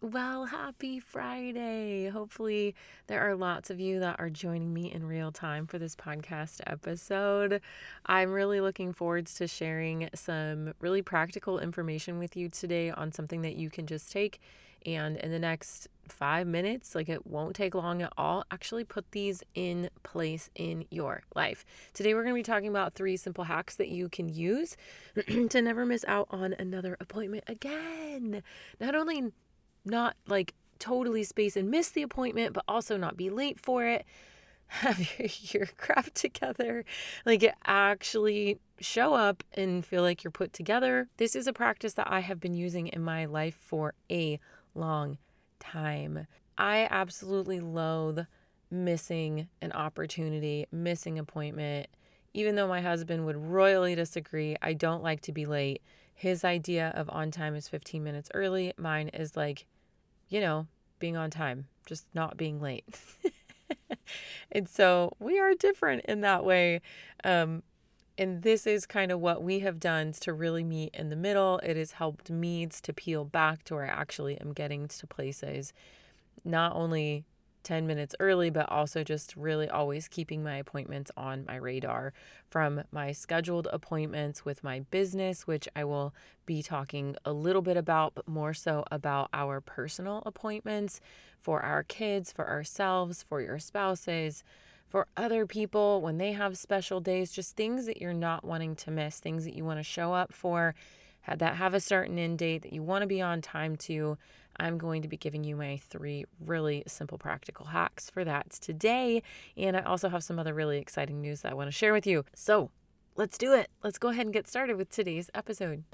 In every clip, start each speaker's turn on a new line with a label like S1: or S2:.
S1: Well, happy Friday. Hopefully, there are lots of you that are joining me in real time for this podcast episode. I'm really looking forward to sharing some really practical information with you today on something that you can just take and in the next five minutes, like it won't take long at all, actually put these in place in your life. Today, we're going to be talking about three simple hacks that you can use to never miss out on another appointment again. Not only not like totally space and miss the appointment, but also not be late for it. Have your, crap together, like actually show up and feel like you're put together. This is a practice that I have been using in my life for a long time. I absolutely loathe missing an opportunity, missing appointment. Even though my husband would royally disagree, I don't like to be late. His idea of on time is 15 minutes early. Mine is like you know, being on time, just not being late. and so we are different in that way. Um, and this is kind of what we have done to really meet in the middle. It has helped me to peel back to where I actually am getting to places, not only 10 minutes early, but also just really always keeping my appointments on my radar from my scheduled appointments with my business, which I will be talking a little bit about, but more so about our personal appointments for our kids, for ourselves, for your spouses. For other people, when they have special days, just things that you're not wanting to miss, things that you want to show up for, that have a certain end date that you want to be on time to, I'm going to be giving you my three really simple practical hacks for that today. And I also have some other really exciting news that I want to share with you. So let's do it. Let's go ahead and get started with today's episode.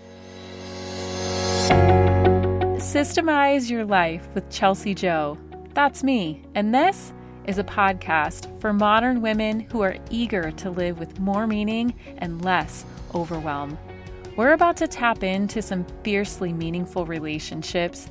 S1: Systemize Your Life with Chelsea Jo. That's me. And this is a podcast for modern women who are eager to live with more meaning and less overwhelm. We're about to tap into some fiercely meaningful relationships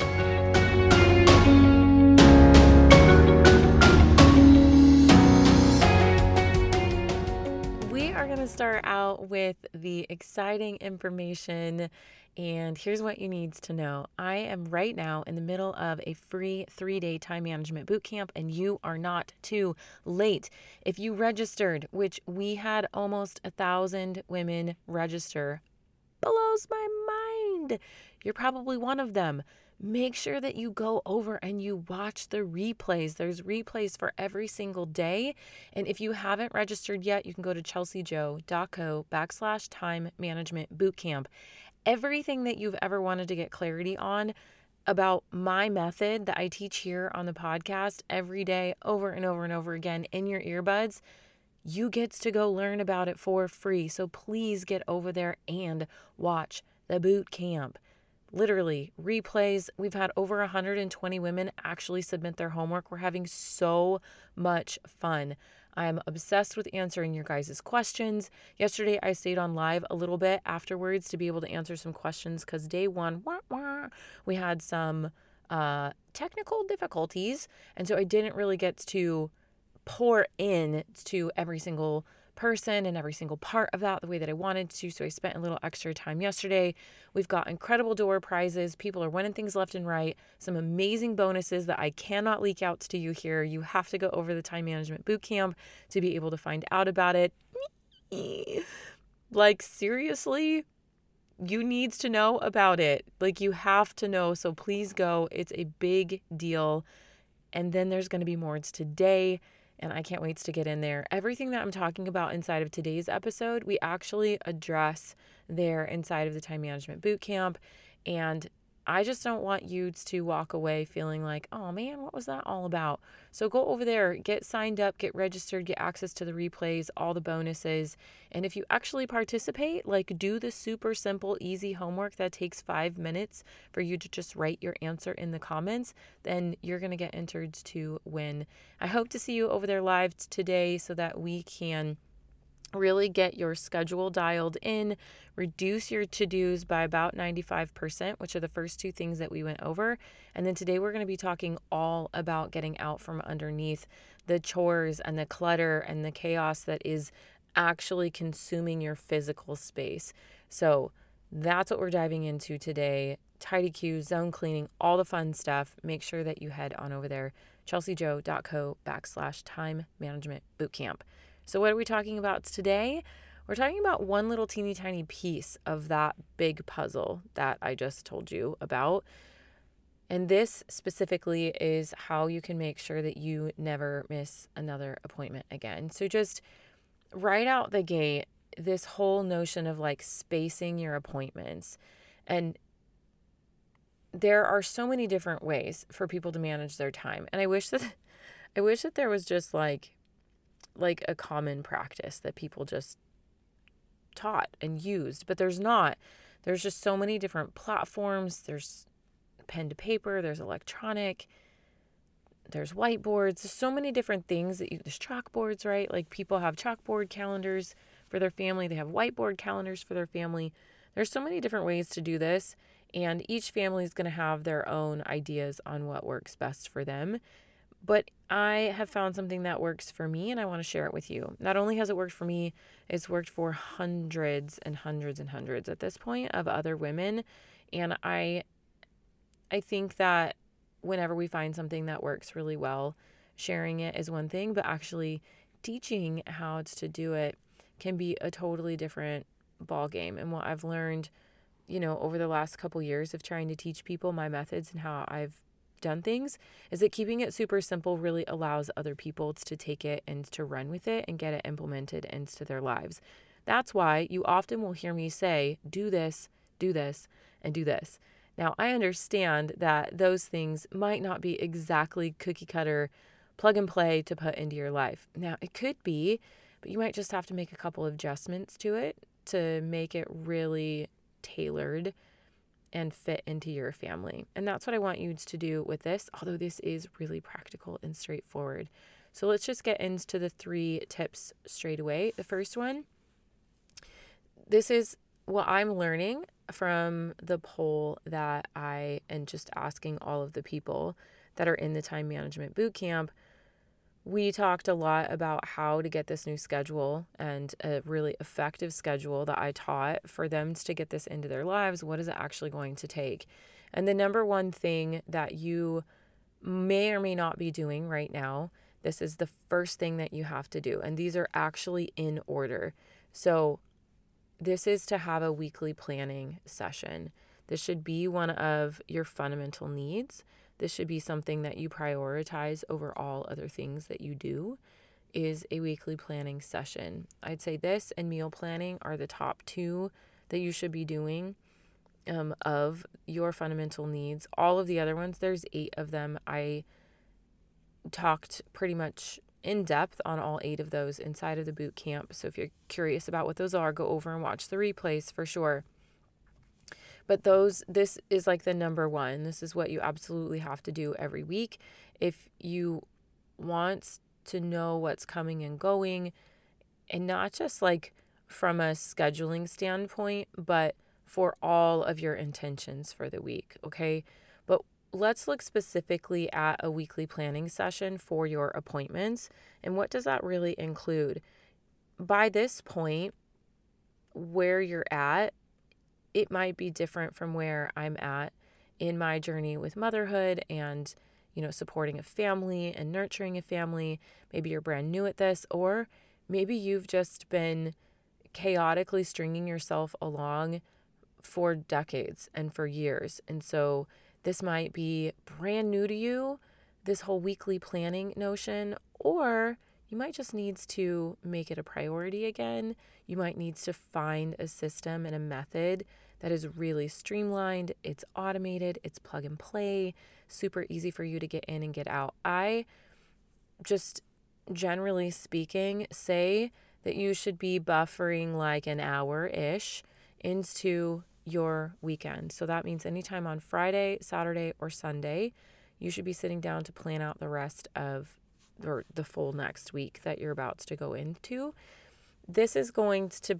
S1: Start out with the exciting information. And here's what you need to know I am right now in the middle of a free three day time management boot camp, and you are not too late. If you registered, which we had almost a thousand women register, blows my mind. You're probably one of them make sure that you go over and you watch the replays. There's replays for every single day. And if you haven't registered yet, you can go to chelseajo.co backslash time management bootcamp. Everything that you've ever wanted to get clarity on about my method that I teach here on the podcast every day, over and over and over again in your earbuds, you get to go learn about it for free. So please get over there and watch the boot camp literally replays. We've had over 120 women actually submit their homework. We're having so much fun. I'm obsessed with answering your guys' questions. Yesterday, I stayed on live a little bit afterwards to be able to answer some questions because day one, wah, wah, we had some uh, technical difficulties. And so I didn't really get to pour in to every single person and every single part of that the way that I wanted to. So I spent a little extra time yesterday. We've got incredible door prizes. People are winning things left and right. Some amazing bonuses that I cannot leak out to you here. You have to go over the time management boot camp to be able to find out about it. like seriously, you needs to know about it. Like you have to know. So please go. It's a big deal. And then there's going to be more. It's today and I can't wait to get in there. Everything that I'm talking about inside of today's episode, we actually address there inside of the time management boot camp. And I just don't want you to walk away feeling like, oh man, what was that all about? So go over there, get signed up, get registered, get access to the replays, all the bonuses. And if you actually participate, like do the super simple, easy homework that takes five minutes for you to just write your answer in the comments, then you're going to get entered to win. I hope to see you over there live today so that we can really get your schedule dialed in, reduce your to dos by about 95%, which are the first two things that we went over. And then today we're going to be talking all about getting out from underneath the chores and the clutter and the chaos that is actually consuming your physical space. So that's what we're diving into today. Tidy Q, zone cleaning, all the fun stuff. Make sure that you head on over there, chelseajo.co backslash time management bootcamp. So, what are we talking about today? We're talking about one little teeny tiny piece of that big puzzle that I just told you about. And this specifically is how you can make sure that you never miss another appointment again. So, just right out the gate, this whole notion of like spacing your appointments. And there are so many different ways for people to manage their time. And I wish that I wish that there was just like like a common practice that people just taught and used, but there's not. There's just so many different platforms. There's pen to paper, there's electronic, there's whiteboards, there's so many different things that you there's chalkboards, right? Like people have chalkboard calendars for their family, they have whiteboard calendars for their family. There's so many different ways to do this, and each family is going to have their own ideas on what works best for them. But I have found something that works for me and I want to share it with you. Not only has it worked for me, it's worked for hundreds and hundreds and hundreds at this point of other women. And I I think that whenever we find something that works really well, sharing it is one thing, but actually teaching how to do it can be a totally different ball game. And what I've learned, you know, over the last couple years of trying to teach people my methods and how I've done things is that keeping it super simple really allows other people to take it and to run with it and get it implemented into their lives. That's why you often will hear me say, do this, do this, and do this. Now, I understand that those things might not be exactly cookie cutter, plug and play to put into your life. Now, it could be, but you might just have to make a couple of adjustments to it to make it really tailored and fit into your family. And that's what I want you to do with this, although this is really practical and straightforward. So let's just get into the three tips straight away. The first one this is what I'm learning from the poll that I and just asking all of the people that are in the time management boot camp we talked a lot about how to get this new schedule and a really effective schedule that I taught for them to get this into their lives. What is it actually going to take? And the number one thing that you may or may not be doing right now, this is the first thing that you have to do. And these are actually in order. So, this is to have a weekly planning session. This should be one of your fundamental needs. This should be something that you prioritize over all other things that you do is a weekly planning session. I'd say this and meal planning are the top two that you should be doing um, of your fundamental needs. All of the other ones, there's eight of them. I talked pretty much in depth on all eight of those inside of the boot camp. So if you're curious about what those are, go over and watch the replays for sure. But those, this is like the number one. This is what you absolutely have to do every week. If you want to know what's coming and going, and not just like from a scheduling standpoint, but for all of your intentions for the week, okay? But let's look specifically at a weekly planning session for your appointments. And what does that really include? By this point, where you're at, it might be different from where I'm at in my journey with motherhood and, you know, supporting a family and nurturing a family. Maybe you're brand new at this, or maybe you've just been chaotically stringing yourself along for decades and for years. And so this might be brand new to you, this whole weekly planning notion, or you might just needs to make it a priority again. You might needs to find a system and a method that is really streamlined, it's automated, it's plug and play, super easy for you to get in and get out. I just generally speaking say that you should be buffering like an hour ish into your weekend. So that means anytime on Friday, Saturday, or Sunday, you should be sitting down to plan out the rest of or the full next week that you're about to go into. This is going to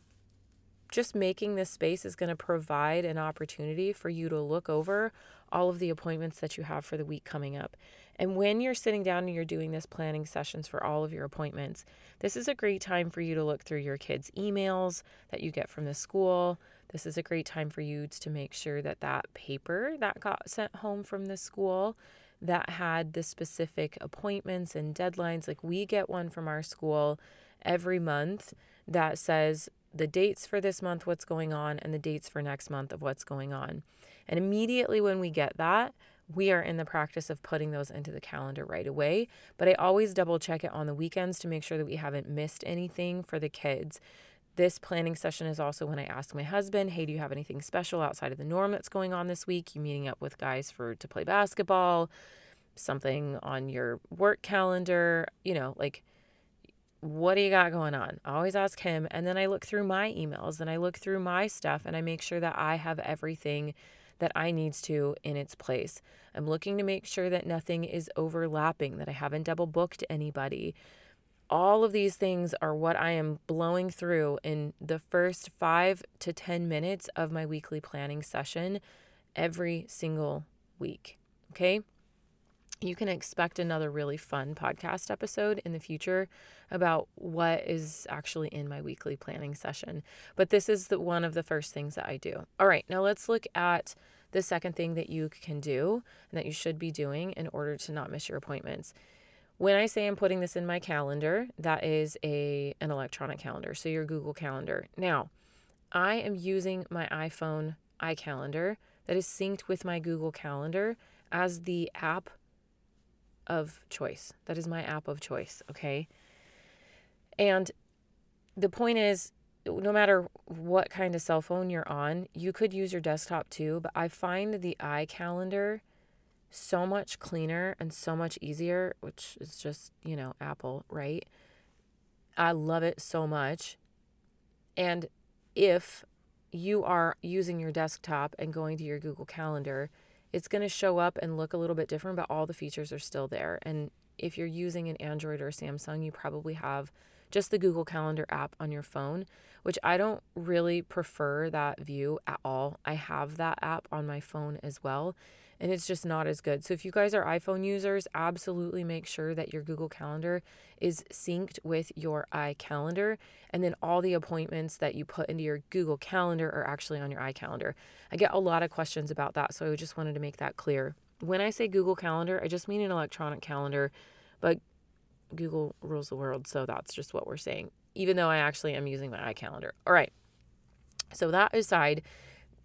S1: just making this space is going to provide an opportunity for you to look over all of the appointments that you have for the week coming up. And when you're sitting down and you're doing this planning sessions for all of your appointments, this is a great time for you to look through your kids' emails that you get from the school. This is a great time for you to make sure that that paper that got sent home from the school that had the specific appointments and deadlines, like we get one from our school every month that says the dates for this month, what's going on, and the dates for next month of what's going on. And immediately when we get that, we are in the practice of putting those into the calendar right away. But I always double check it on the weekends to make sure that we haven't missed anything for the kids. This planning session is also when I ask my husband, "Hey, do you have anything special outside of the norm that's going on this week? You meeting up with guys for to play basketball? Something on your work calendar? You know, like what do you got going on? I always ask him. And then I look through my emails and I look through my stuff and I make sure that I have everything that I needs to in its place. I'm looking to make sure that nothing is overlapping, that I haven't double booked anybody. All of these things are what I am blowing through in the first five to 10 minutes of my weekly planning session every single week. Okay you can expect another really fun podcast episode in the future about what is actually in my weekly planning session. But this is the one of the first things that I do. All right, now let's look at the second thing that you can do and that you should be doing in order to not miss your appointments. When I say I'm putting this in my calendar, that is a an electronic calendar, so your Google Calendar. Now, I am using my iPhone iCalendar that is synced with my Google Calendar as the app of choice. That is my app of choice, okay? And the point is, no matter what kind of cell phone you're on, you could use your desktop too, but I find the iCalendar so much cleaner and so much easier, which is just, you know, Apple, right? I love it so much. And if you are using your desktop and going to your Google Calendar, it's going to show up and look a little bit different, but all the features are still there. And if you're using an Android or Samsung, you probably have just the Google Calendar app on your phone, which I don't really prefer that view at all. I have that app on my phone as well and it's just not as good. So if you guys are iPhone users, absolutely make sure that your Google Calendar is synced with your iCalendar and then all the appointments that you put into your Google Calendar are actually on your iCalendar. I get a lot of questions about that, so I just wanted to make that clear. When I say Google Calendar, I just mean an electronic calendar, but Google rules the world, so that's just what we're saying, even though I actually am using my iCalendar. All right. So that aside,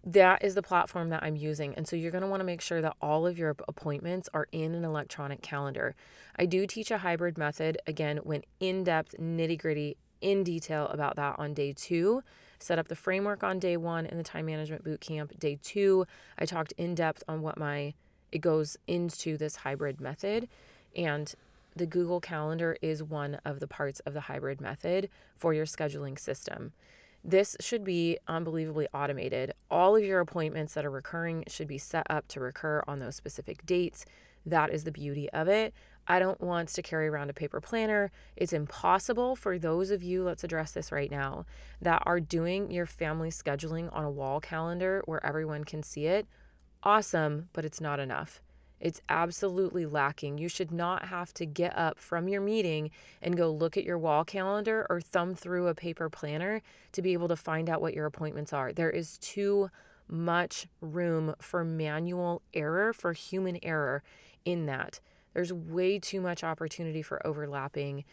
S1: that is the platform that I'm using. And so you're going to want to make sure that all of your appointments are in an electronic calendar. I do teach a hybrid method, again, went in depth, nitty gritty, in detail about that on day two. Set up the framework on day one in the time management boot camp. Day two, I talked in depth on what my it goes into this hybrid method. And the Google Calendar is one of the parts of the hybrid method for your scheduling system. This should be unbelievably automated. All of your appointments that are recurring should be set up to recur on those specific dates. That is the beauty of it. I don't want to carry around a paper planner. It's impossible for those of you, let's address this right now, that are doing your family scheduling on a wall calendar where everyone can see it. Awesome, but it's not enough. It's absolutely lacking. You should not have to get up from your meeting and go look at your wall calendar or thumb through a paper planner to be able to find out what your appointments are. There is too much room for manual error, for human error in that. There's way too much opportunity for overlapping.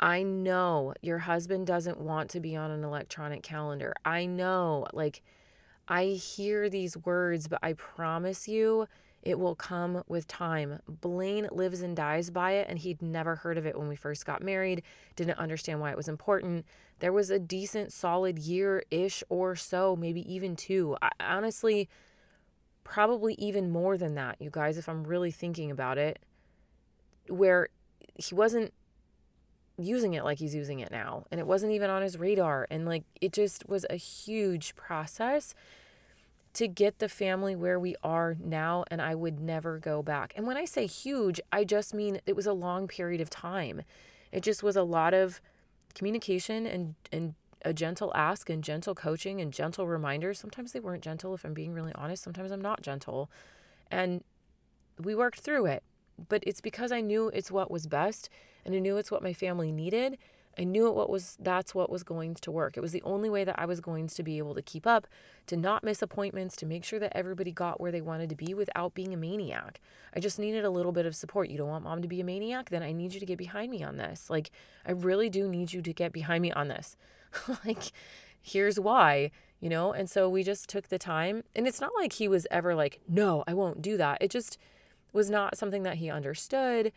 S1: I know your husband doesn't want to be on an electronic calendar. I know, like, I hear these words, but I promise you, It will come with time. Blaine lives and dies by it, and he'd never heard of it when we first got married, didn't understand why it was important. There was a decent, solid year ish or so, maybe even two. I, honestly, probably even more than that, you guys, if I'm really thinking about it, where he wasn't using it like he's using it now. And it wasn't even on his radar. And like it just was a huge process to get the family where we are now. And I would never go back. And when I say huge, I just mean it was a long period of time. It just was a lot of communication and, and a gentle ask and gentle coaching and gentle reminders. Sometimes they weren't gentle, if I'm being really honest. Sometimes I'm not gentle. And we worked through it. But it's because I knew it's what was best and I knew it's what my family needed. I knew it what was that's what was going to work. It was the only way that I was going to be able to keep up, to not miss appointments, to make sure that everybody got where they wanted to be without being a maniac. I just needed a little bit of support. You don't want mom to be a maniac? Then I need you to get behind me on this. Like I really do need you to get behind me on this. like here's why, you know? And so we just took the time. And it's not like he was ever like, "No, I won't do that." It just was not something that he understood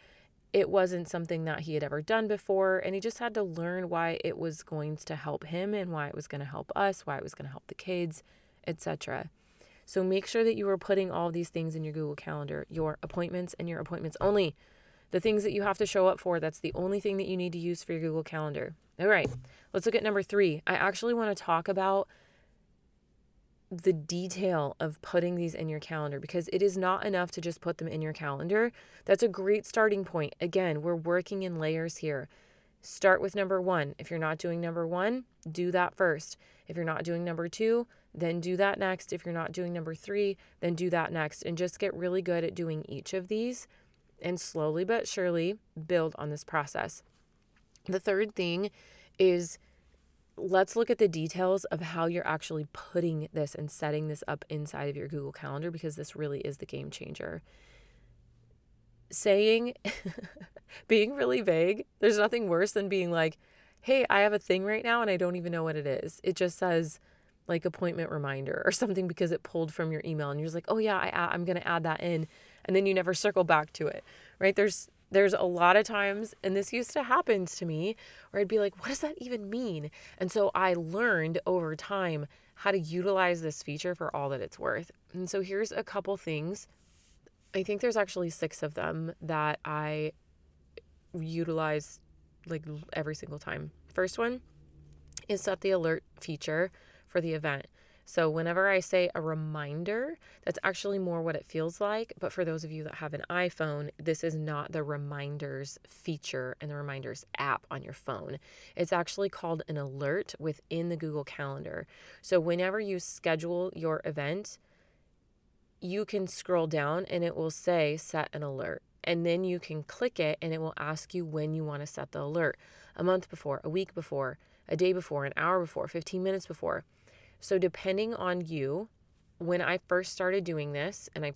S1: it wasn't something that he had ever done before and he just had to learn why it was going to help him and why it was going to help us why it was going to help the kids etc so make sure that you are putting all these things in your google calendar your appointments and your appointments only. The things that you have to show up for that's the only thing that you need to use for your google calendar. All right let's look at number three. I actually want to talk about the detail of putting these in your calendar because it is not enough to just put them in your calendar. That's a great starting point. Again, we're working in layers here. Start with number one. If you're not doing number one, do that first. If you're not doing number two, then do that next. If you're not doing number three, then do that next. And just get really good at doing each of these and slowly but surely build on this process. The third thing is let's look at the details of how you're actually putting this and setting this up inside of your Google Calendar because this really is the game changer. Saying, being really vague, there's nothing worse than being like, hey, I have a thing right now and I don't even know what it is. It just says, like appointment reminder or something because it pulled from your email and you're just like, oh yeah, I, I'm going to add that in. And then you never circle back to it, right? There's there's a lot of times, and this used to happen to me, where I'd be like, what does that even mean? And so I learned over time how to utilize this feature for all that it's worth. And so here's a couple things. I think there's actually six of them that I utilize like every single time. First one is set the alert feature for the event. So, whenever I say a reminder, that's actually more what it feels like. But for those of you that have an iPhone, this is not the reminders feature and the reminders app on your phone. It's actually called an alert within the Google Calendar. So, whenever you schedule your event, you can scroll down and it will say set an alert. And then you can click it and it will ask you when you want to set the alert a month before, a week before, a day before, an hour before, 15 minutes before. So, depending on you, when I first started doing this and I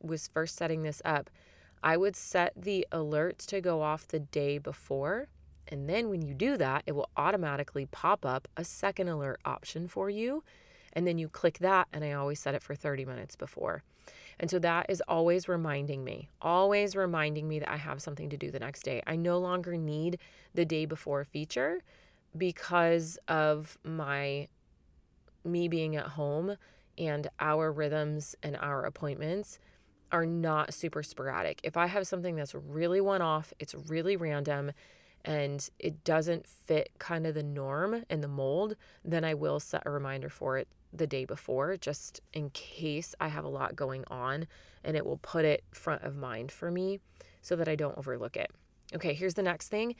S1: was first setting this up, I would set the alerts to go off the day before. And then when you do that, it will automatically pop up a second alert option for you. And then you click that, and I always set it for 30 minutes before. And so that is always reminding me, always reminding me that I have something to do the next day. I no longer need the day before feature because of my me being at home and our rhythms and our appointments are not super sporadic. If I have something that's really one off, it's really random, and it doesn't fit kind of the norm and the mold, then I will set a reminder for it the day before just in case I have a lot going on and it will put it front of mind for me so that I don't overlook it. Okay, here's the next thing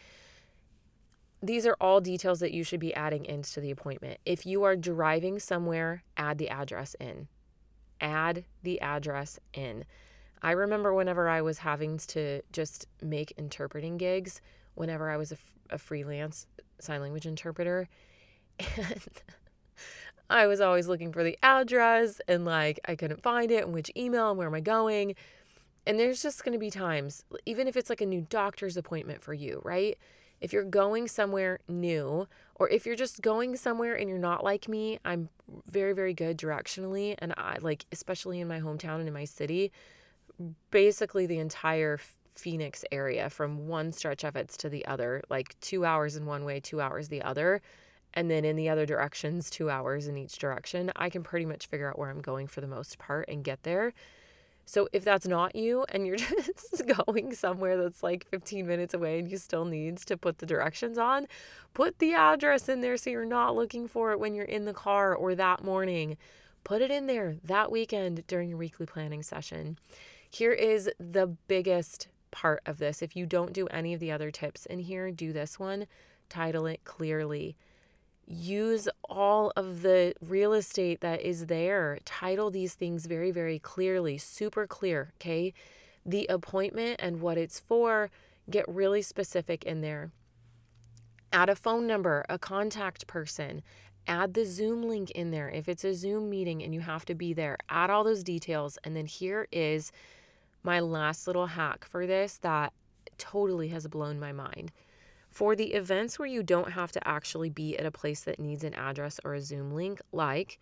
S1: these are all details that you should be adding into the appointment. If you are driving somewhere, add the address in. Add the address in. I remember whenever I was having to just make interpreting gigs, whenever I was a, a freelance sign language interpreter, and I was always looking for the address and like I couldn't find it and which email and where am I going. And there's just going to be times, even if it's like a new doctor's appointment for you, right? If you're going somewhere new, or if you're just going somewhere and you're not like me, I'm very, very good directionally. And I like, especially in my hometown and in my city, basically the entire Phoenix area from one stretch of it to the other, like two hours in one way, two hours the other. And then in the other directions, two hours in each direction. I can pretty much figure out where I'm going for the most part and get there. So if that's not you and you're just going somewhere that's like 15 minutes away and you still need to put the directions on, put the address in there so you're not looking for it when you're in the car or that morning. Put it in there that weekend during your weekly planning session. Here is the biggest part of this. If you don't do any of the other tips in here, do this one. Title it clearly use all of the real estate that is there. Title these things very, very clearly, super clear, okay? The appointment and what it's for, get really specific in there. Add a phone number, a contact person, add the Zoom link in there. If it's a Zoom meeting and you have to be there, add all those details. And then here is my last little hack for this that totally has blown my mind. For the events where you don't have to actually be at a place that needs an address or a Zoom link, like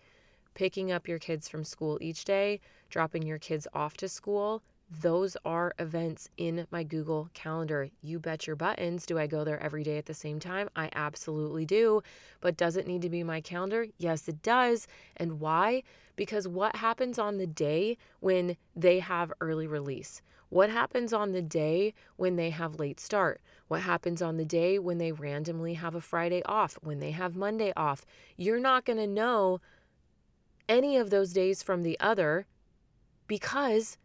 S1: picking up your kids from school each day, dropping your kids off to school, those are events in my Google Calendar. You bet your buttons. Do I go there every day at the same time? I absolutely do. But does it need to be my calendar? Yes, it does. And why? Because what happens on the day when they have early release? What happens on the day when they have late start? What happens on the day when they randomly have a Friday off, when they have Monday off? You're not going to know any of those days from the other because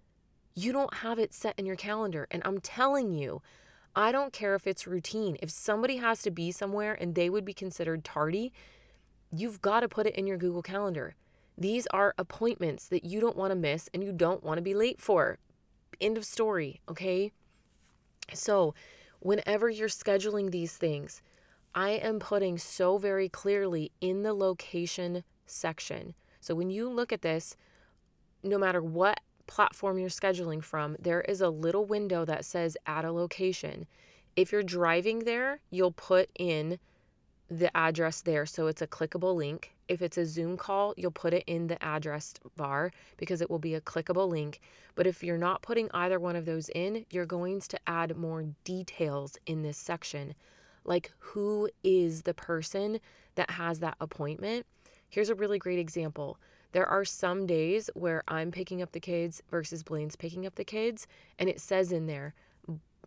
S1: you don't have it set in your calendar. And I'm telling you, I don't care if it's routine. If somebody has to be somewhere and they would be considered tardy, you've got to put it in your Google Calendar. These are appointments that you don't want to miss and you don't want to be late for. End of story, okay? So, whenever you're scheduling these things, I am putting so very clearly in the location section. So, when you look at this, no matter what platform you're scheduling from, there is a little window that says add a location. If you're driving there, you'll put in the address there. So it's a clickable link. If it's a Zoom call, you'll put it in the address bar because it will be a clickable link. But if you're not putting either one of those in, you're going to add more details in this section. Like who is the person that has that appointment? Here's a really great example. There are some days where I'm picking up the kids versus Blaine's picking up the kids, and it says in there,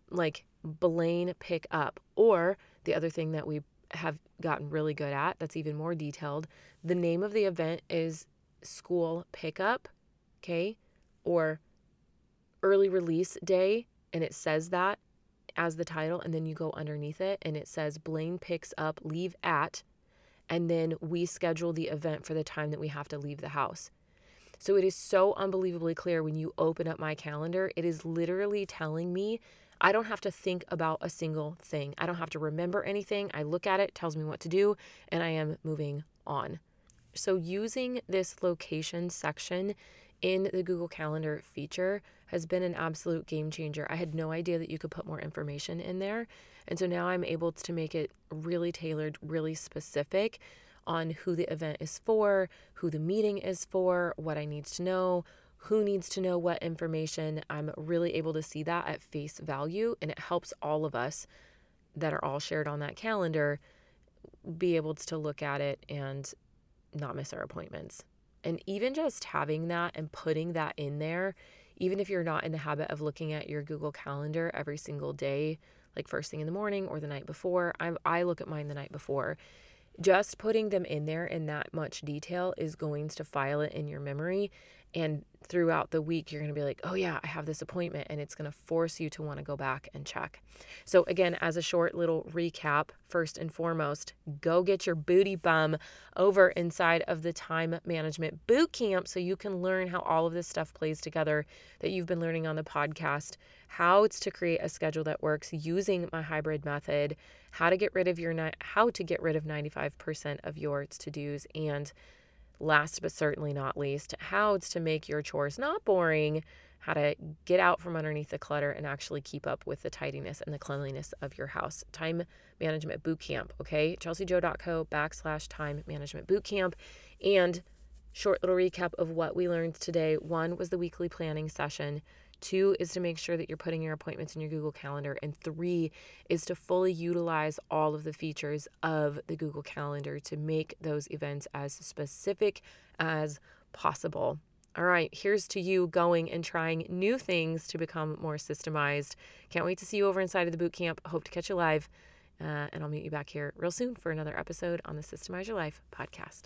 S1: like Blaine pick up. Or the other thing that we have gotten really good at that's even more detailed. The name of the event is School Pickup, okay, or Early Release Day, and it says that as the title, and then you go underneath it and it says Blaine picks up leave at, and then we schedule the event for the time that we have to leave the house. So it is so unbelievably clear when you open up my calendar. It is literally telling me I don't have to think about a single thing. I don't have to remember anything. I look at it, tells me what to do, and I am moving on. So, using this location section in the Google Calendar feature has been an absolute game changer. I had no idea that you could put more information in there. And so now I'm able to make it really tailored, really specific on who the event is for, who the meeting is for, what I need to know, who needs to know what information. I'm really able to see that at face value, and it helps all of us that are all shared on that calendar be able to look at it and not miss our appointments. And even just having that and putting that in there, even if you're not in the habit of looking at your Google Calendar every single day, like first thing in the morning or the night before, I, I look at mine the night before. Just putting them in there in that much detail is going to file it in your memory and throughout the week, you're going to be like, oh, yeah, I have this appointment. And it's going to force you to want to go back and check. So, again, as a short little recap, first and foremost, go get your booty bum over inside of the time management boot camp so you can learn how all of this stuff plays together that you've been learning on the podcast, how it's to create a schedule that works using my hybrid method, how to get rid of your, how to get rid of 95% of your to dos, and last but certainly not least, how to make your chores not boring, how to get out from underneath the clutter and actually keep up with the tidiness and the cleanliness of your house. Time management boot camp, okay? chelseajo.co backslash time management boot camp. And short little recap of what we learned today. One was the weekly planning session. Two is to make sure that you're putting your appointments in your Google Calendar. And three is to fully utilize all of the features of the Google Calendar to make those events as specific as possible. All right, here's to you going and trying new things to become more systemized. Can't wait to see you over inside of the boot camp. Hope to catch you live. Uh, and I'll meet you back here real soon for another episode on the Systemize Your Life podcast.